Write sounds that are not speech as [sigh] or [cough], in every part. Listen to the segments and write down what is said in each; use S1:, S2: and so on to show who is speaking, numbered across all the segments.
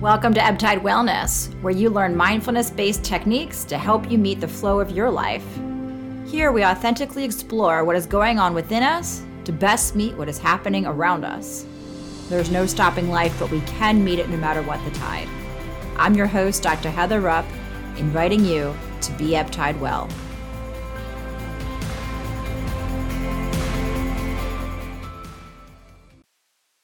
S1: Welcome to Ebb Tide Wellness, where you learn mindfulness based techniques to help you meet the flow of your life. Here, we authentically explore what is going on within us to best meet what is happening around us. There's no stopping life, but we can meet it no matter what the tide. I'm your host, Dr. Heather Rupp, inviting you to be Ebb Tide Well.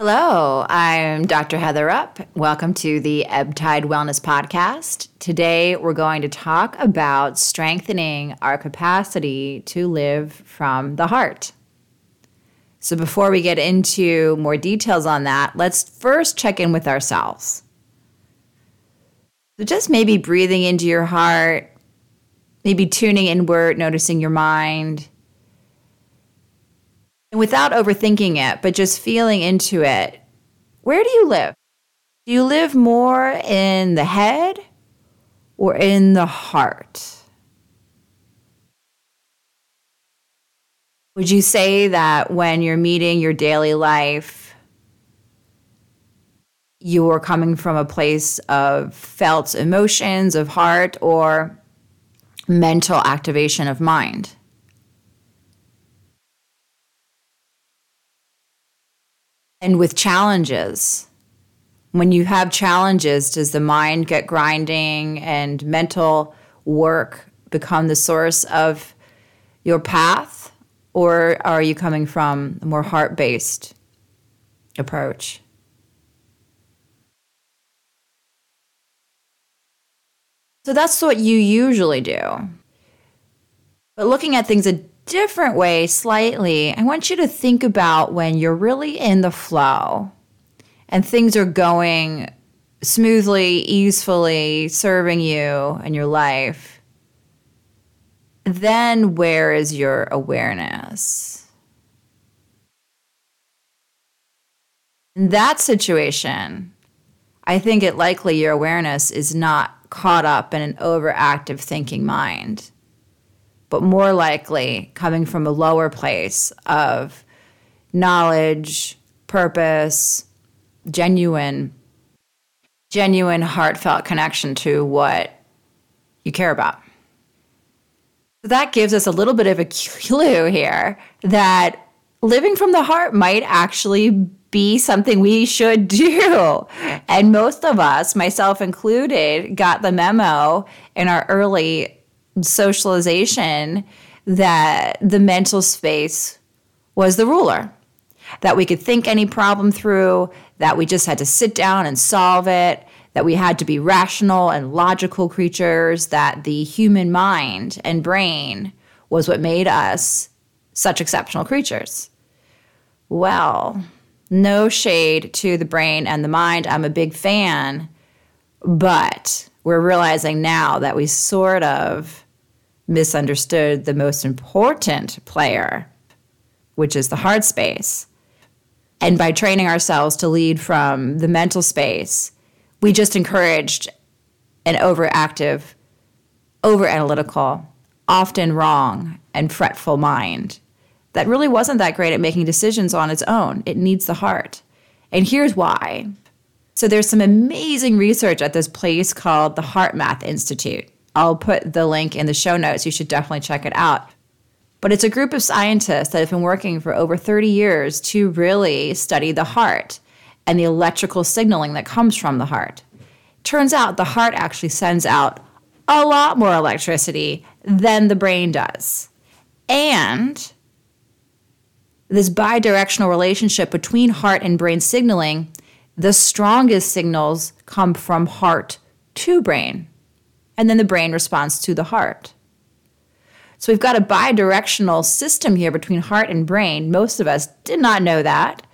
S1: Hello, I'm Dr. Heather Rupp. Welcome to the Ebb Tide Wellness Podcast. Today, we're going to talk about strengthening our capacity to live from the heart. So, before we get into more details on that, let's first check in with ourselves. So, just maybe breathing into your heart, maybe tuning inward, noticing your mind without overthinking it, but just feeling into it, where do you live? Do you live more in the head or in the heart? Would you say that when you're meeting your daily life, you're coming from a place of felt emotions of heart or mental activation of mind? And with challenges, when you have challenges, does the mind get grinding and mental work become the source of your path? Or are you coming from a more heart based approach? So that's what you usually do. But looking at things a different way, slightly, I want you to think about when you're really in the flow and things are going smoothly, easefully, serving you and your life. Then where is your awareness? In that situation, I think it likely your awareness is not caught up in an overactive thinking mind but more likely coming from a lower place of knowledge, purpose, genuine, genuine, heartfelt connection to what you care about. So that gives us a little bit of a [laughs] clue here that living from the heart might actually be something we should [laughs] do. And most of us, myself included, got the memo in our early socialization that the mental space was the ruler, that we could think any problem through, that we just had to sit down and solve it, that we had to be rational and logical creatures, that the human mind and brain was what made us such exceptional creatures. Well, no shade to the brain and the mind. I'm a big fan, but we're realizing now that we sort of misunderstood the most important player, which is the heart space. And by training ourselves to lead from the mental space, we just encouraged an overactive, over analytical, often wrong, and fretful mind that really wasn't that great at making decisions on its own. It needs the heart. And here's why. So there's some amazing research at this place called the HeartMath Institute. I'll put the link in the show notes. You should definitely check it out. But it's a group of scientists that have been working for over 30 years to really study the heart and the electrical signaling that comes from the heart. Turns out the heart actually sends out a lot more electricity than the brain does. And this bidirectional relationship between heart and brain signaling, the strongest signals come from heart to brain and then the brain responds to the heart. So we've got a bidirectional system here between heart and brain. Most of us did not know that.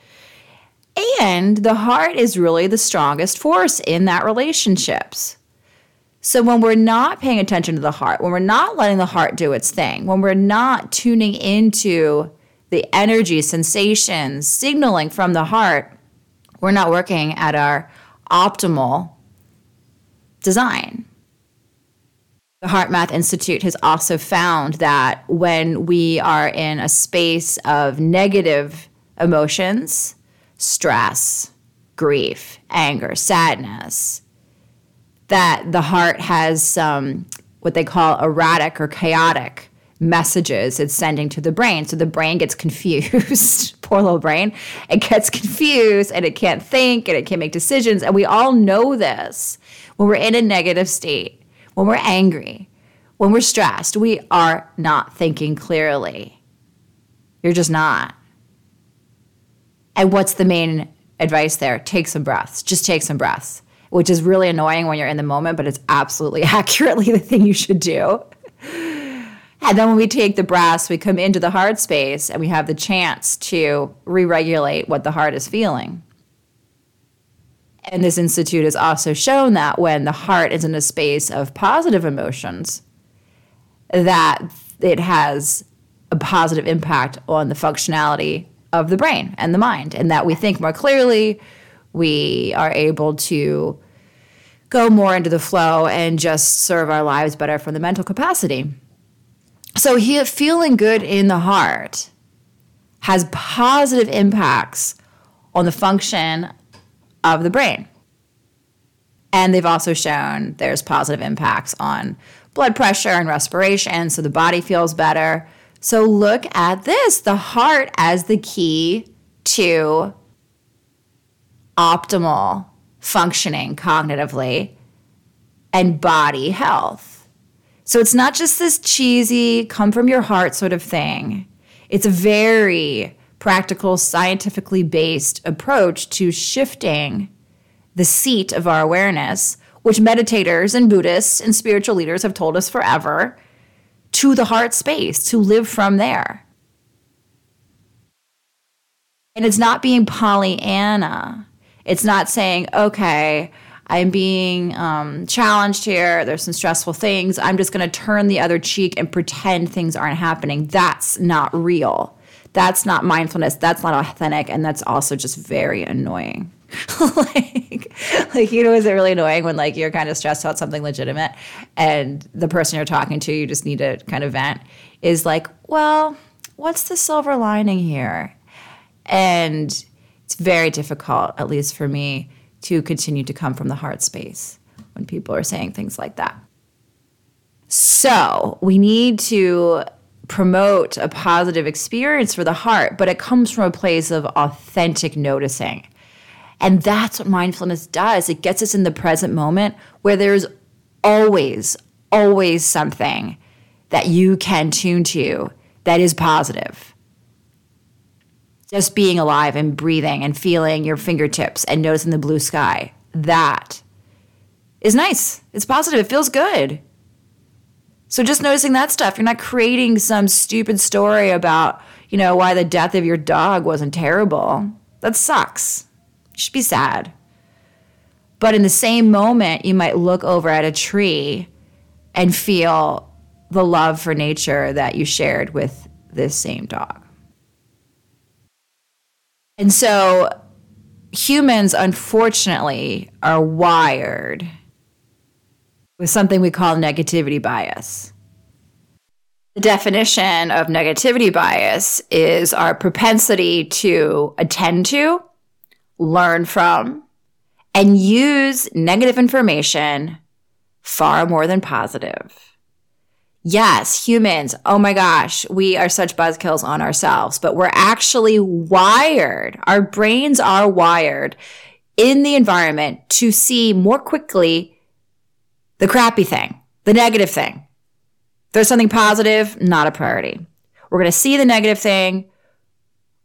S1: And the heart is really the strongest force in that relationships. So when we're not paying attention to the heart, when we're not letting the heart do its thing, when we're not tuning into the energy, sensations, signaling from the heart, we're not working at our optimal design. The HeartMath Institute has also found that when we are in a space of negative emotions, stress, grief, anger, sadness, that the heart has some what they call erratic or chaotic messages it's sending to the brain. So the brain gets confused. [laughs] Poor little brain. It gets confused and it can't think and it can't make decisions. And we all know this when we're in a negative state, when we're angry, when we're stressed, we are not thinking clearly. You're just not. And what's the main advice there? Take some breaths. Just take some breaths, which is really annoying when you're in the moment, but it's absolutely [laughs] accurately the thing you should do. And then when we take the breaths, we come into the heart space and we have the chance to re regulate what the heart is feeling. And this institute has also shown that when the heart is in a space of positive emotions, that it has a positive impact on the functionality of the brain and the mind, and that we think more clearly, we are able to go more into the flow and just serve our lives better from the mental capacity. So, he, feeling good in the heart has positive impacts on the function of the brain. And they've also shown there's positive impacts on blood pressure and respiration, so the body feels better. So look at this the heart as the key to optimal functioning cognitively and body health. So it's not just this cheesy, come from your heart sort of thing. It's a very practical, scientifically based approach to shifting the seat of our awareness, which meditators and Buddhists and spiritual leaders have told us forever, to the heart space, to live from there. And it's not being Pollyanna. It's not saying, okay, I'm being um, challenged here. There's some stressful things. I'm just going to turn the other cheek and pretend things aren't happening. That's not real. That's not mindfulness. That's not authentic. And that's also just very annoying. [laughs] like, like you know, is it really annoying when like you're kind of stressed about something legitimate, and the person you're talking to, you just need to kind of vent, is like, well, what's the silver lining here? And it's very difficult, at least for me, to continue to come from the heart space when people are saying things like that. So we need to promote a positive experience for the heart, but it comes from a place of authentic noticing. And that's what mindfulness does. It gets us in the present moment where there's always, always something that you can tune to that is positive. Just being alive and breathing and feeling your fingertips and noticing the blue sky. That is nice. It's positive. It feels good. So just noticing that stuff, you're not creating some stupid story about, you know, why the death of your dog wasn't terrible. That sucks. You should be sad. But in the same moment, you might look over at a tree and feel the love for nature that you shared with this same dog. And so humans, unfortunately, are wired with something we call negativity bias. The definition of negativity bias is our propensity to attend to learn from, and use negative information far more than positive. Yes, humans, oh my gosh, we are such buzzkills on ourselves, but we're actually wired. Our brains are wired in the environment to see more quickly the crappy thing, the negative thing. there's something positive, not a priority. We're going to see the negative thing.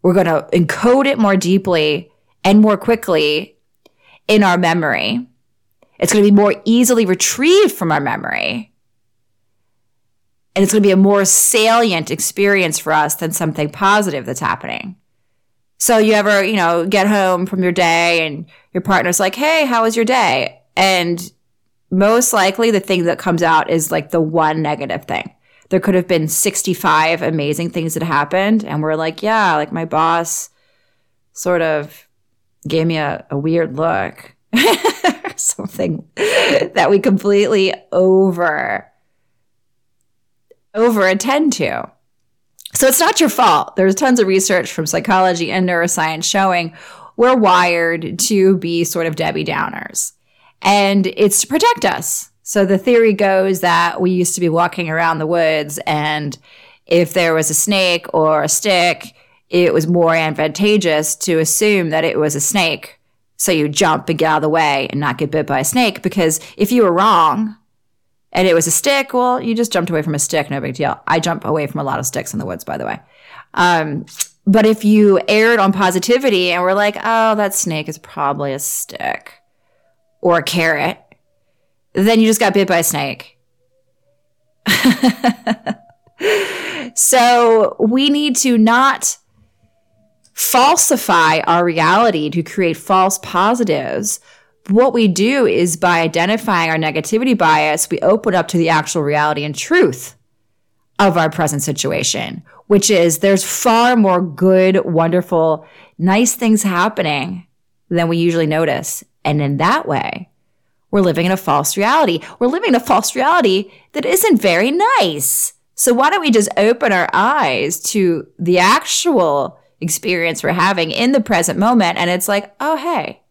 S1: We're going to encode it more deeply and more quickly in our memory. It's going to be more easily retrieved from our memory. And it's going to be a more salient experience for us than something positive that's happening. So you ever, you know, get home from your day and your partner's like, "Hey, how was your day?" And most likely the thing that comes out is like the one negative thing. There could have been 65 amazing things that happened and we're like, "Yeah, like my boss sort of gave me a, a weird look. [laughs] Something that we completely over over attend to. So it's not your fault. There's tons of research from psychology and neuroscience showing we're wired to be sort of Debbie Downers. And it's to protect us. So the theory goes that we used to be walking around the woods and if there was a snake or a stick, it was more advantageous to assume that it was a snake. So you jump and get out of the way and not get bit by a snake because if you were wrong and it was a stick, well, you just jumped away from a stick, no big deal. I jump away from a lot of sticks in the woods, by the way. Um, but if you erred on positivity and were like, oh, that snake is probably a stick or a carrot, then you just got bit by a snake. [laughs] so we need to not falsify our reality to create false positives. What we do is by identifying our negativity bias, we open up to the actual reality and truth of our present situation, which is there's far more good, wonderful, nice things happening than we usually notice. And in that way, we're living in a false reality. We're living in a false reality that isn't very nice. So why don't we just open our eyes to the actual experience we're having in the present moment? And it's like, oh, hey,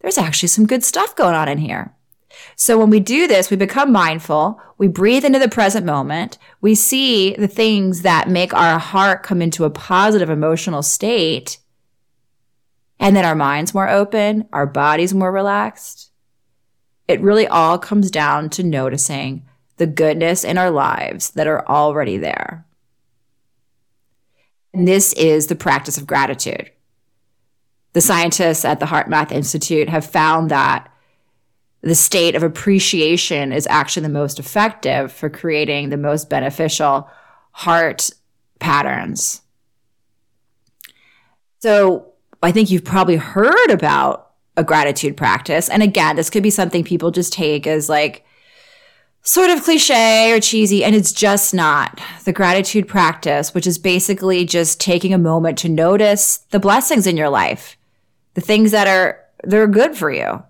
S1: there's actually some good stuff going on in here. So when we do this, we become mindful. We breathe into the present moment. We see the things that make our heart come into a positive emotional state. And then our mind's more open, our body's more relaxed. It really all comes down to noticing the goodness in our lives that are already there. And this is the practice of gratitude. The scientists at the HeartMath Institute have found that the state of appreciation is actually the most effective for creating the most beneficial heart patterns. So I think you've probably heard about a gratitude practice. And again, this could be something people just take as like sort of cliche or cheesy, and it's just not. The gratitude practice, which is basically just taking a moment to notice the blessings in your life, the things that are they're good for you.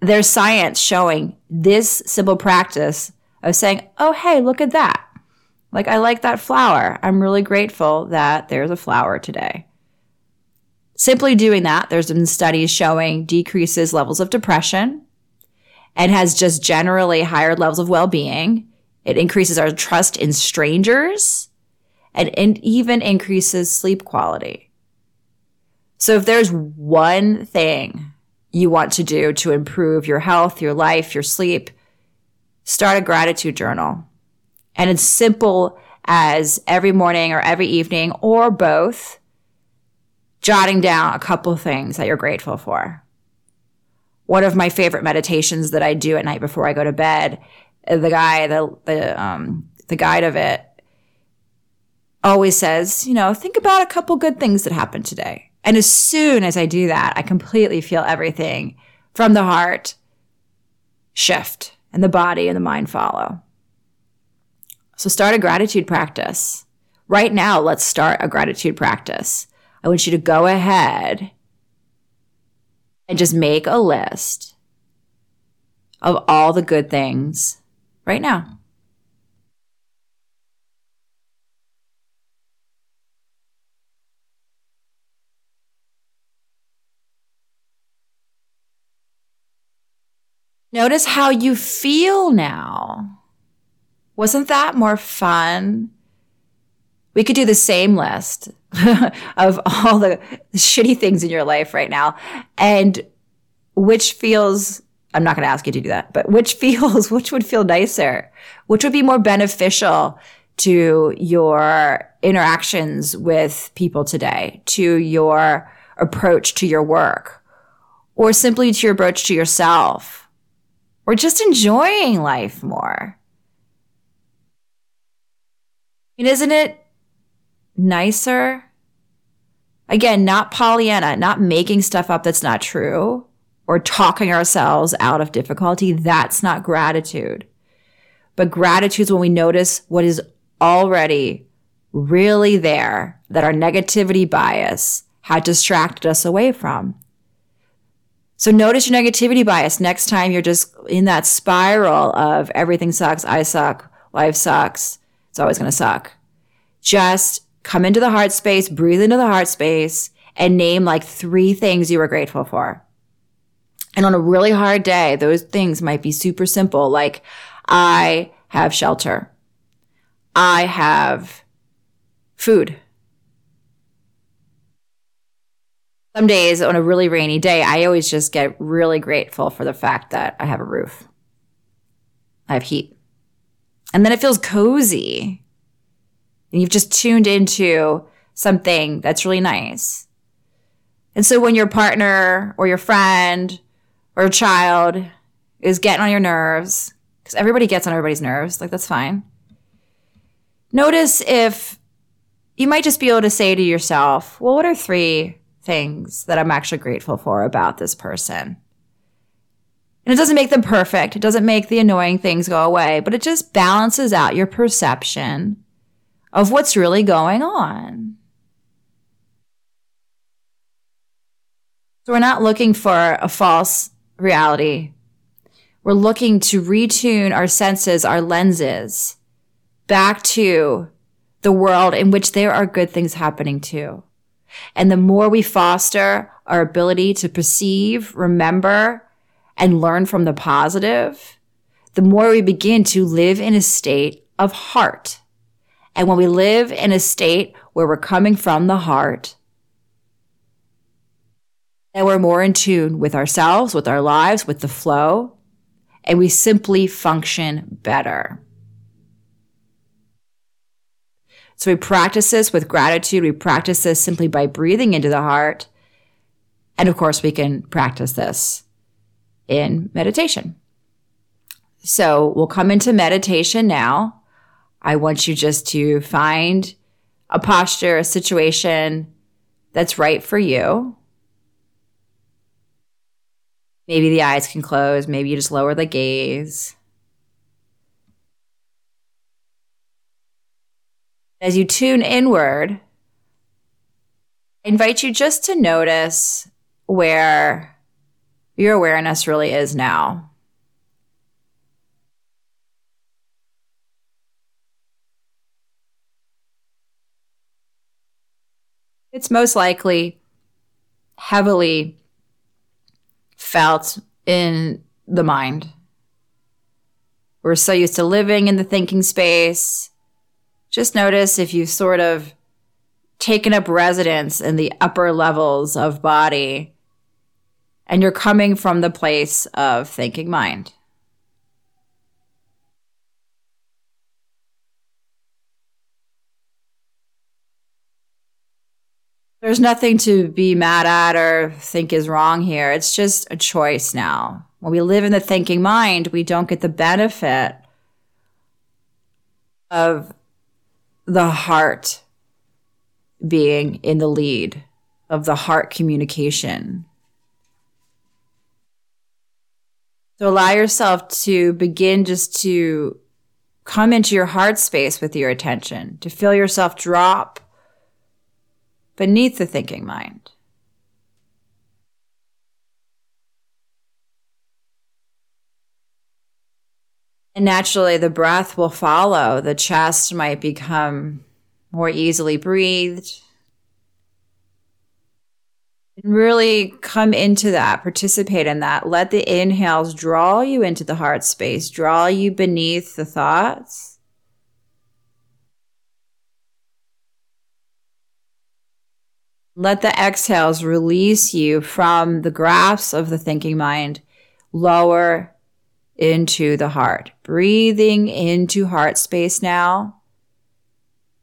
S1: There's science showing this simple practice of saying, "Oh, hey, look at that." Like I like that flower. I'm really grateful that there's a flower today. Simply doing that, there's been studies showing decreases levels of depression and has just generally higher levels of well-being. It increases our trust in strangers and, and even increases sleep quality. So if there's one thing you want to do to improve your health, your life, your sleep, start a gratitude journal. And it's simple as every morning or every evening or both jotting down a couple things that you're grateful for. One of my favorite meditations that I do at night before I go to bed, the guy, the the um, the guide of it, always says, you know, think about a couple good things that happened today. And as soon as I do that, I completely feel everything from the heart shift and the body and the mind follow. So start a gratitude practice. Right now, let's start a gratitude practice. I want you to go ahead and just make a list of all the good things right now. Notice how you feel now. Wasn't that more fun? We could do the same list [laughs] of all the shitty things in your life right now and which feels I'm not going to ask you to do that, but which [laughs] feels which would feel nicer? Which would be more beneficial to your interactions with people today, to your approach to your work, or simply to your approach to yourself, or just enjoying life more? And isn't it nicer. Again, not Pollyanna, not making stuff up that's not true or talking ourselves out of difficulty. That's not gratitude. But gratitude is when we notice what is already really there that our negativity bias had distracted us away from. So notice your negativity bias next time you're just in that spiral of everything sucks, I suck, life sucks, it's always going to suck. Just come into the heart space, breathe into the heart space, and name like three things you were grateful for. And on a really hard day, those things might be super simple, like I have shelter. I have food. Some days on a really rainy day, I always just get really grateful for the fact that I have a roof. I have heat. And then it feels cozy. And you've just tuned into something that's really nice. And so when your partner or your friend or a child is getting on your nerves, because everybody gets on everybody's nerves, like that's fine. Notice if you might just be able to say to yourself, well, what are three things that I'm actually grateful for about this person? And it doesn't make them perfect. It doesn't make the annoying things go away, but it just balances out your perception of what's really going on. So we're not looking for a false reality. We're looking to retune our senses, our lenses back to the world in which there are good things happening too. And the more we foster our ability to perceive, remember, and learn from the positive, the more we begin to live in a state of heart. And when we live in a state where we're coming from the heart, and we're more in tune with ourselves, with our lives, with the flow, and we simply function better. So we practice this with gratitude. We practice this simply by breathing into the heart. And of course, we can practice this in meditation. So we'll come into meditation now. I want you just to find a posture, a situation that's right for you. Maybe the eyes can close. Maybe you just lower the gaze. As you tune inward, I invite you just to notice where your awareness really is now. It's most likely heavily felt in the mind. We're so used to living in the thinking space. Just notice if you've sort of taken up residence in the upper levels of body and you're coming from the place of thinking mind. There's nothing to be mad at or think is wrong here. It's just a choice now. When we live in the thinking mind, we don't get the benefit of the heart being in the lead, of the heart communication. So allow yourself to begin just to come into your heart space with your attention, to feel yourself drop beneath the thinking mind. And naturally, the breath will follow. The chest might become more easily breathed. And really come into that, participate in that. Let the inhales draw you into the heart space, draw you beneath the thoughts. Let the exhales release you from the grasp of the thinking mind lower into the heart. Breathing into heart space now.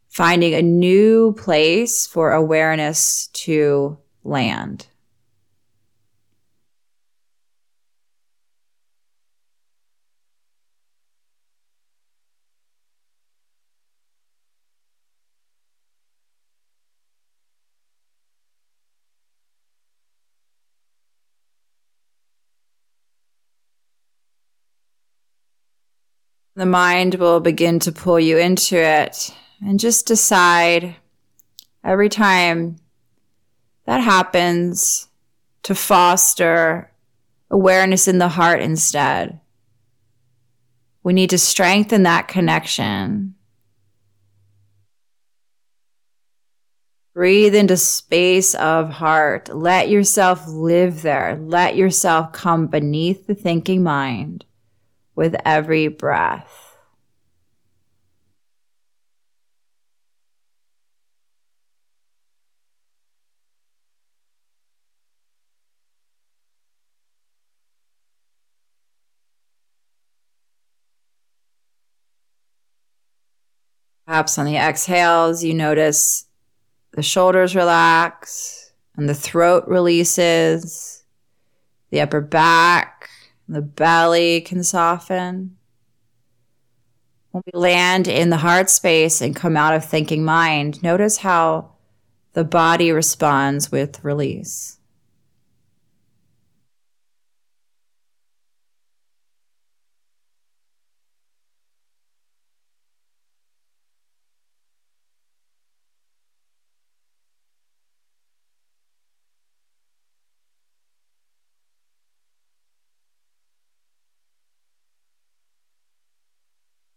S1: Finding a new place for awareness to land. The mind will begin to pull you into it and just decide every time that happens to foster awareness in the heart instead. We need to strengthen that connection. Breathe into space of heart. Let yourself live there. Let yourself come beneath the thinking mind with every breath. Perhaps on the exhales, you notice the shoulders relax and the throat releases, the upper back, the belly can soften. When we land in the heart space and come out of thinking mind, notice how the body responds with release.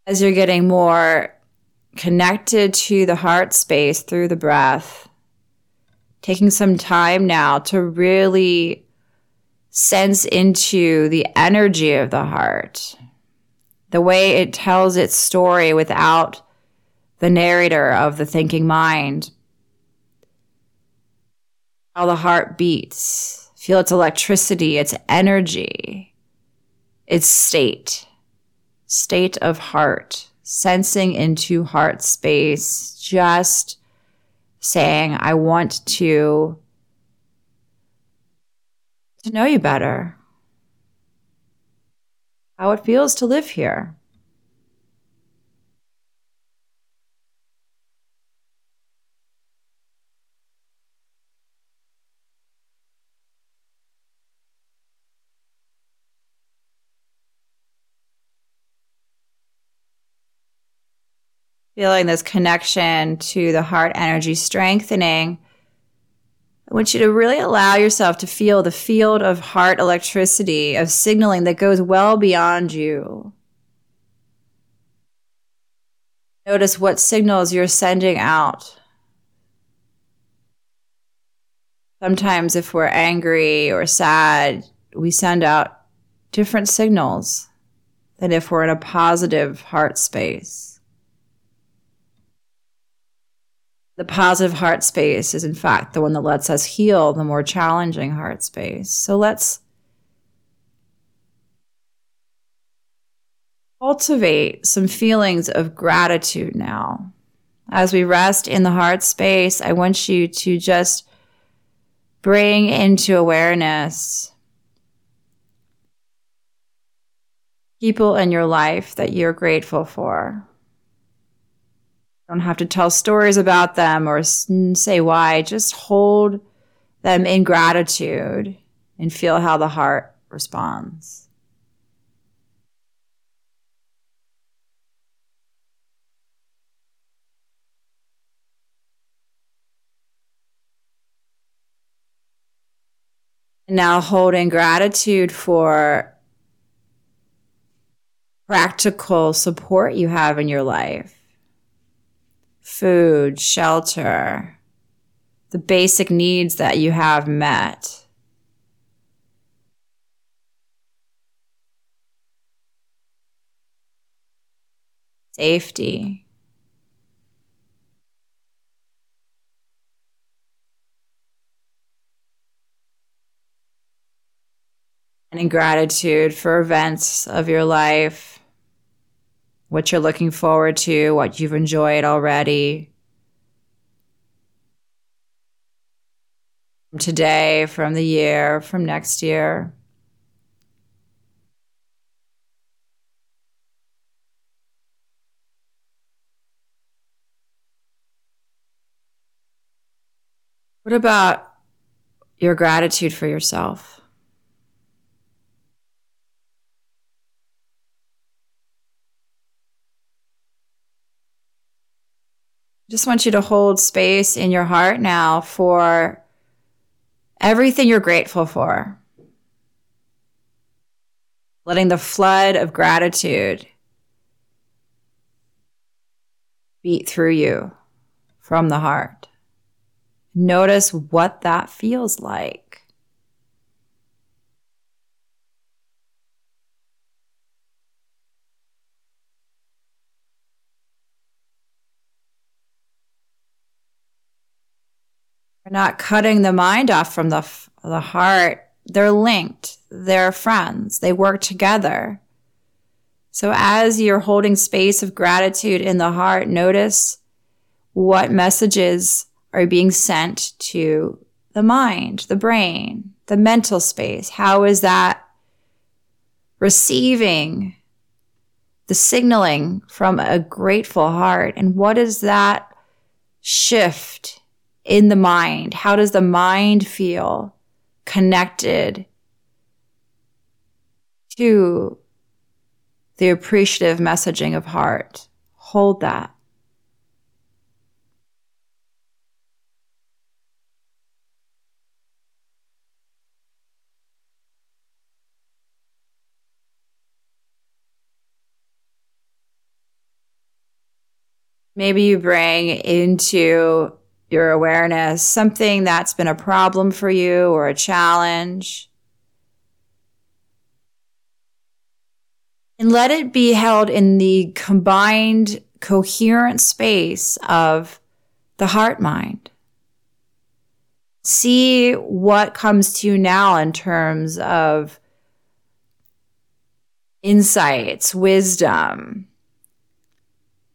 S1: As you're getting more connected to the heart space through the breath, taking some time now to really sense into the energy of the heart, the way it tells its story without the narrator of the thinking mind, how the heart beats, feel its electricity, its energy, its state state of heart, sensing into heart space, just saying, I want to, to know you better, how it feels to live here. Feeling this connection to the heart energy strengthening, I want you to really allow yourself to feel the field of heart electricity, of signaling that goes well beyond you. Notice what signals you're sending out. Sometimes, if we're angry or sad, we send out different signals than if we're in a positive heart space. The positive heart space is in fact the one that lets us heal the more challenging heart space. So let's cultivate some feelings of gratitude now. As we rest in the heart space, I want you to just bring into awareness people in your life that you're grateful for don't have to tell stories about them or say why. Just hold them in gratitude and feel how the heart responds. now holding gratitude for practical support you have in your life food, shelter, the basic needs that you have met. Safety. And in gratitude for events of your life what you're looking forward to, what you've enjoyed already. From today, from the year, from next year. What about your gratitude for yourself? Just want you to hold space in your heart now for everything you're grateful for. Letting the flood of gratitude beat through you from the heart. Notice what that feels like. We're not cutting the mind off from the, the heart. They're linked. They're friends. They work together. So as you're holding space of gratitude in the heart, notice what messages are being sent to the mind, the brain, the mental space. How is that receiving the signaling from a grateful heart? And what is that shift in the mind? How does the mind feel connected to the appreciative messaging of heart? Hold that. Maybe you bring into your awareness something that's been a problem for you or a challenge. And let it be held in the combined, coherent space of the heart mind. See what comes to you now in terms of insights, wisdom,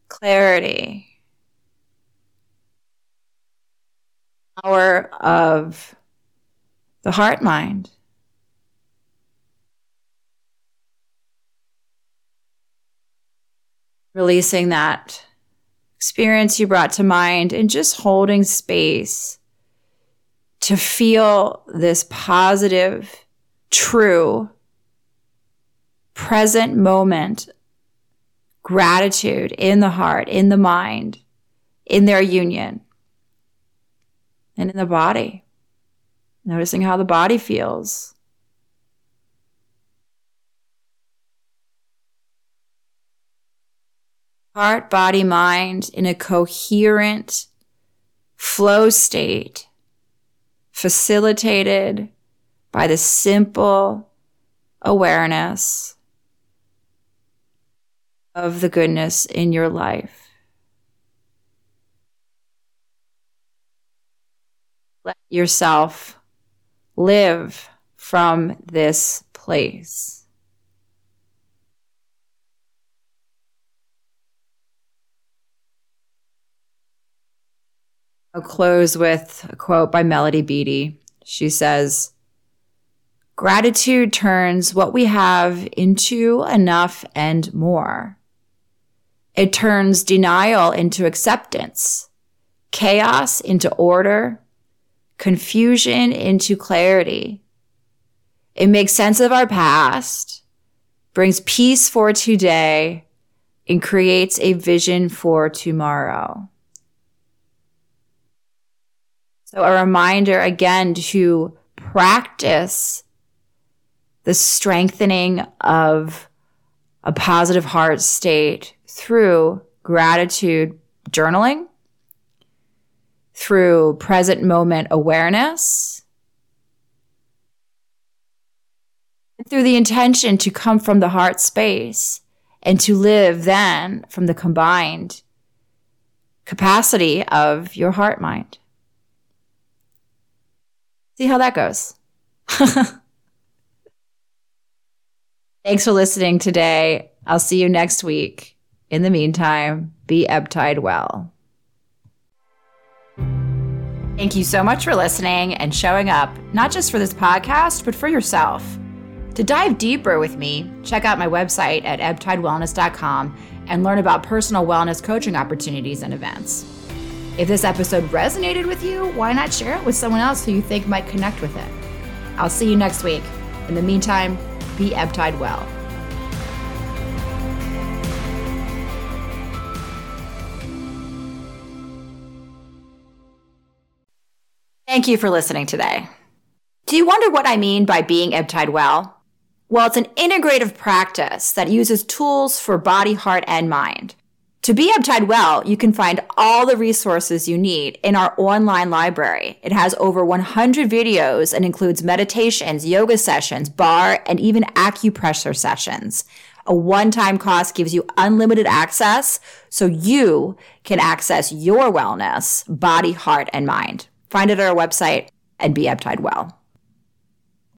S1: clarity, power of the heart mind. Releasing that experience you brought to mind and just holding space to feel this positive, true, present moment gratitude in the heart, in the mind, in their union, and in the body. Noticing how the body feels. Heart, body, mind in a coherent flow state, facilitated by the simple awareness of the goodness in your life. Let yourself live from this place. I'll close with a quote by Melody Beattie. She says, Gratitude turns what we have into enough and more. It turns denial into acceptance, chaos into order, confusion into clarity. It makes sense of our past, brings peace for today, and creates a vision for tomorrow. So, a reminder again to practice the strengthening of a positive heart state through gratitude journaling, through present moment awareness, through the intention to come from the heart space and to live then from the combined capacity of your heart mind. See how that goes. [laughs] Thanks for listening today. I'll see you next week. In the meantime, be Ebb Tide well. Thank you so much for listening and showing up, not just for this podcast, but for yourself. To dive deeper with me, check out my website at ebbtidewellness.com and learn about personal wellness coaching opportunities and events. If this episode resonated with you, why not share it with someone else who you think might connect with it? I'll see you next week. In the meantime, be Ebb Tide well. Thank you for listening today. Do you wonder what I mean by being Ebb Tide well? Well, it's an integrative practice that uses tools for body, heart, and mind. To be Ebb Tide well, you can find all the resources you need in our online library. It has over 100 videos and includes meditations, yoga sessions, barre, and even acupressure sessions. A one time cost gives you unlimited access so you can access your wellness, body, heart, and mind. Find it at our website and be uptide well.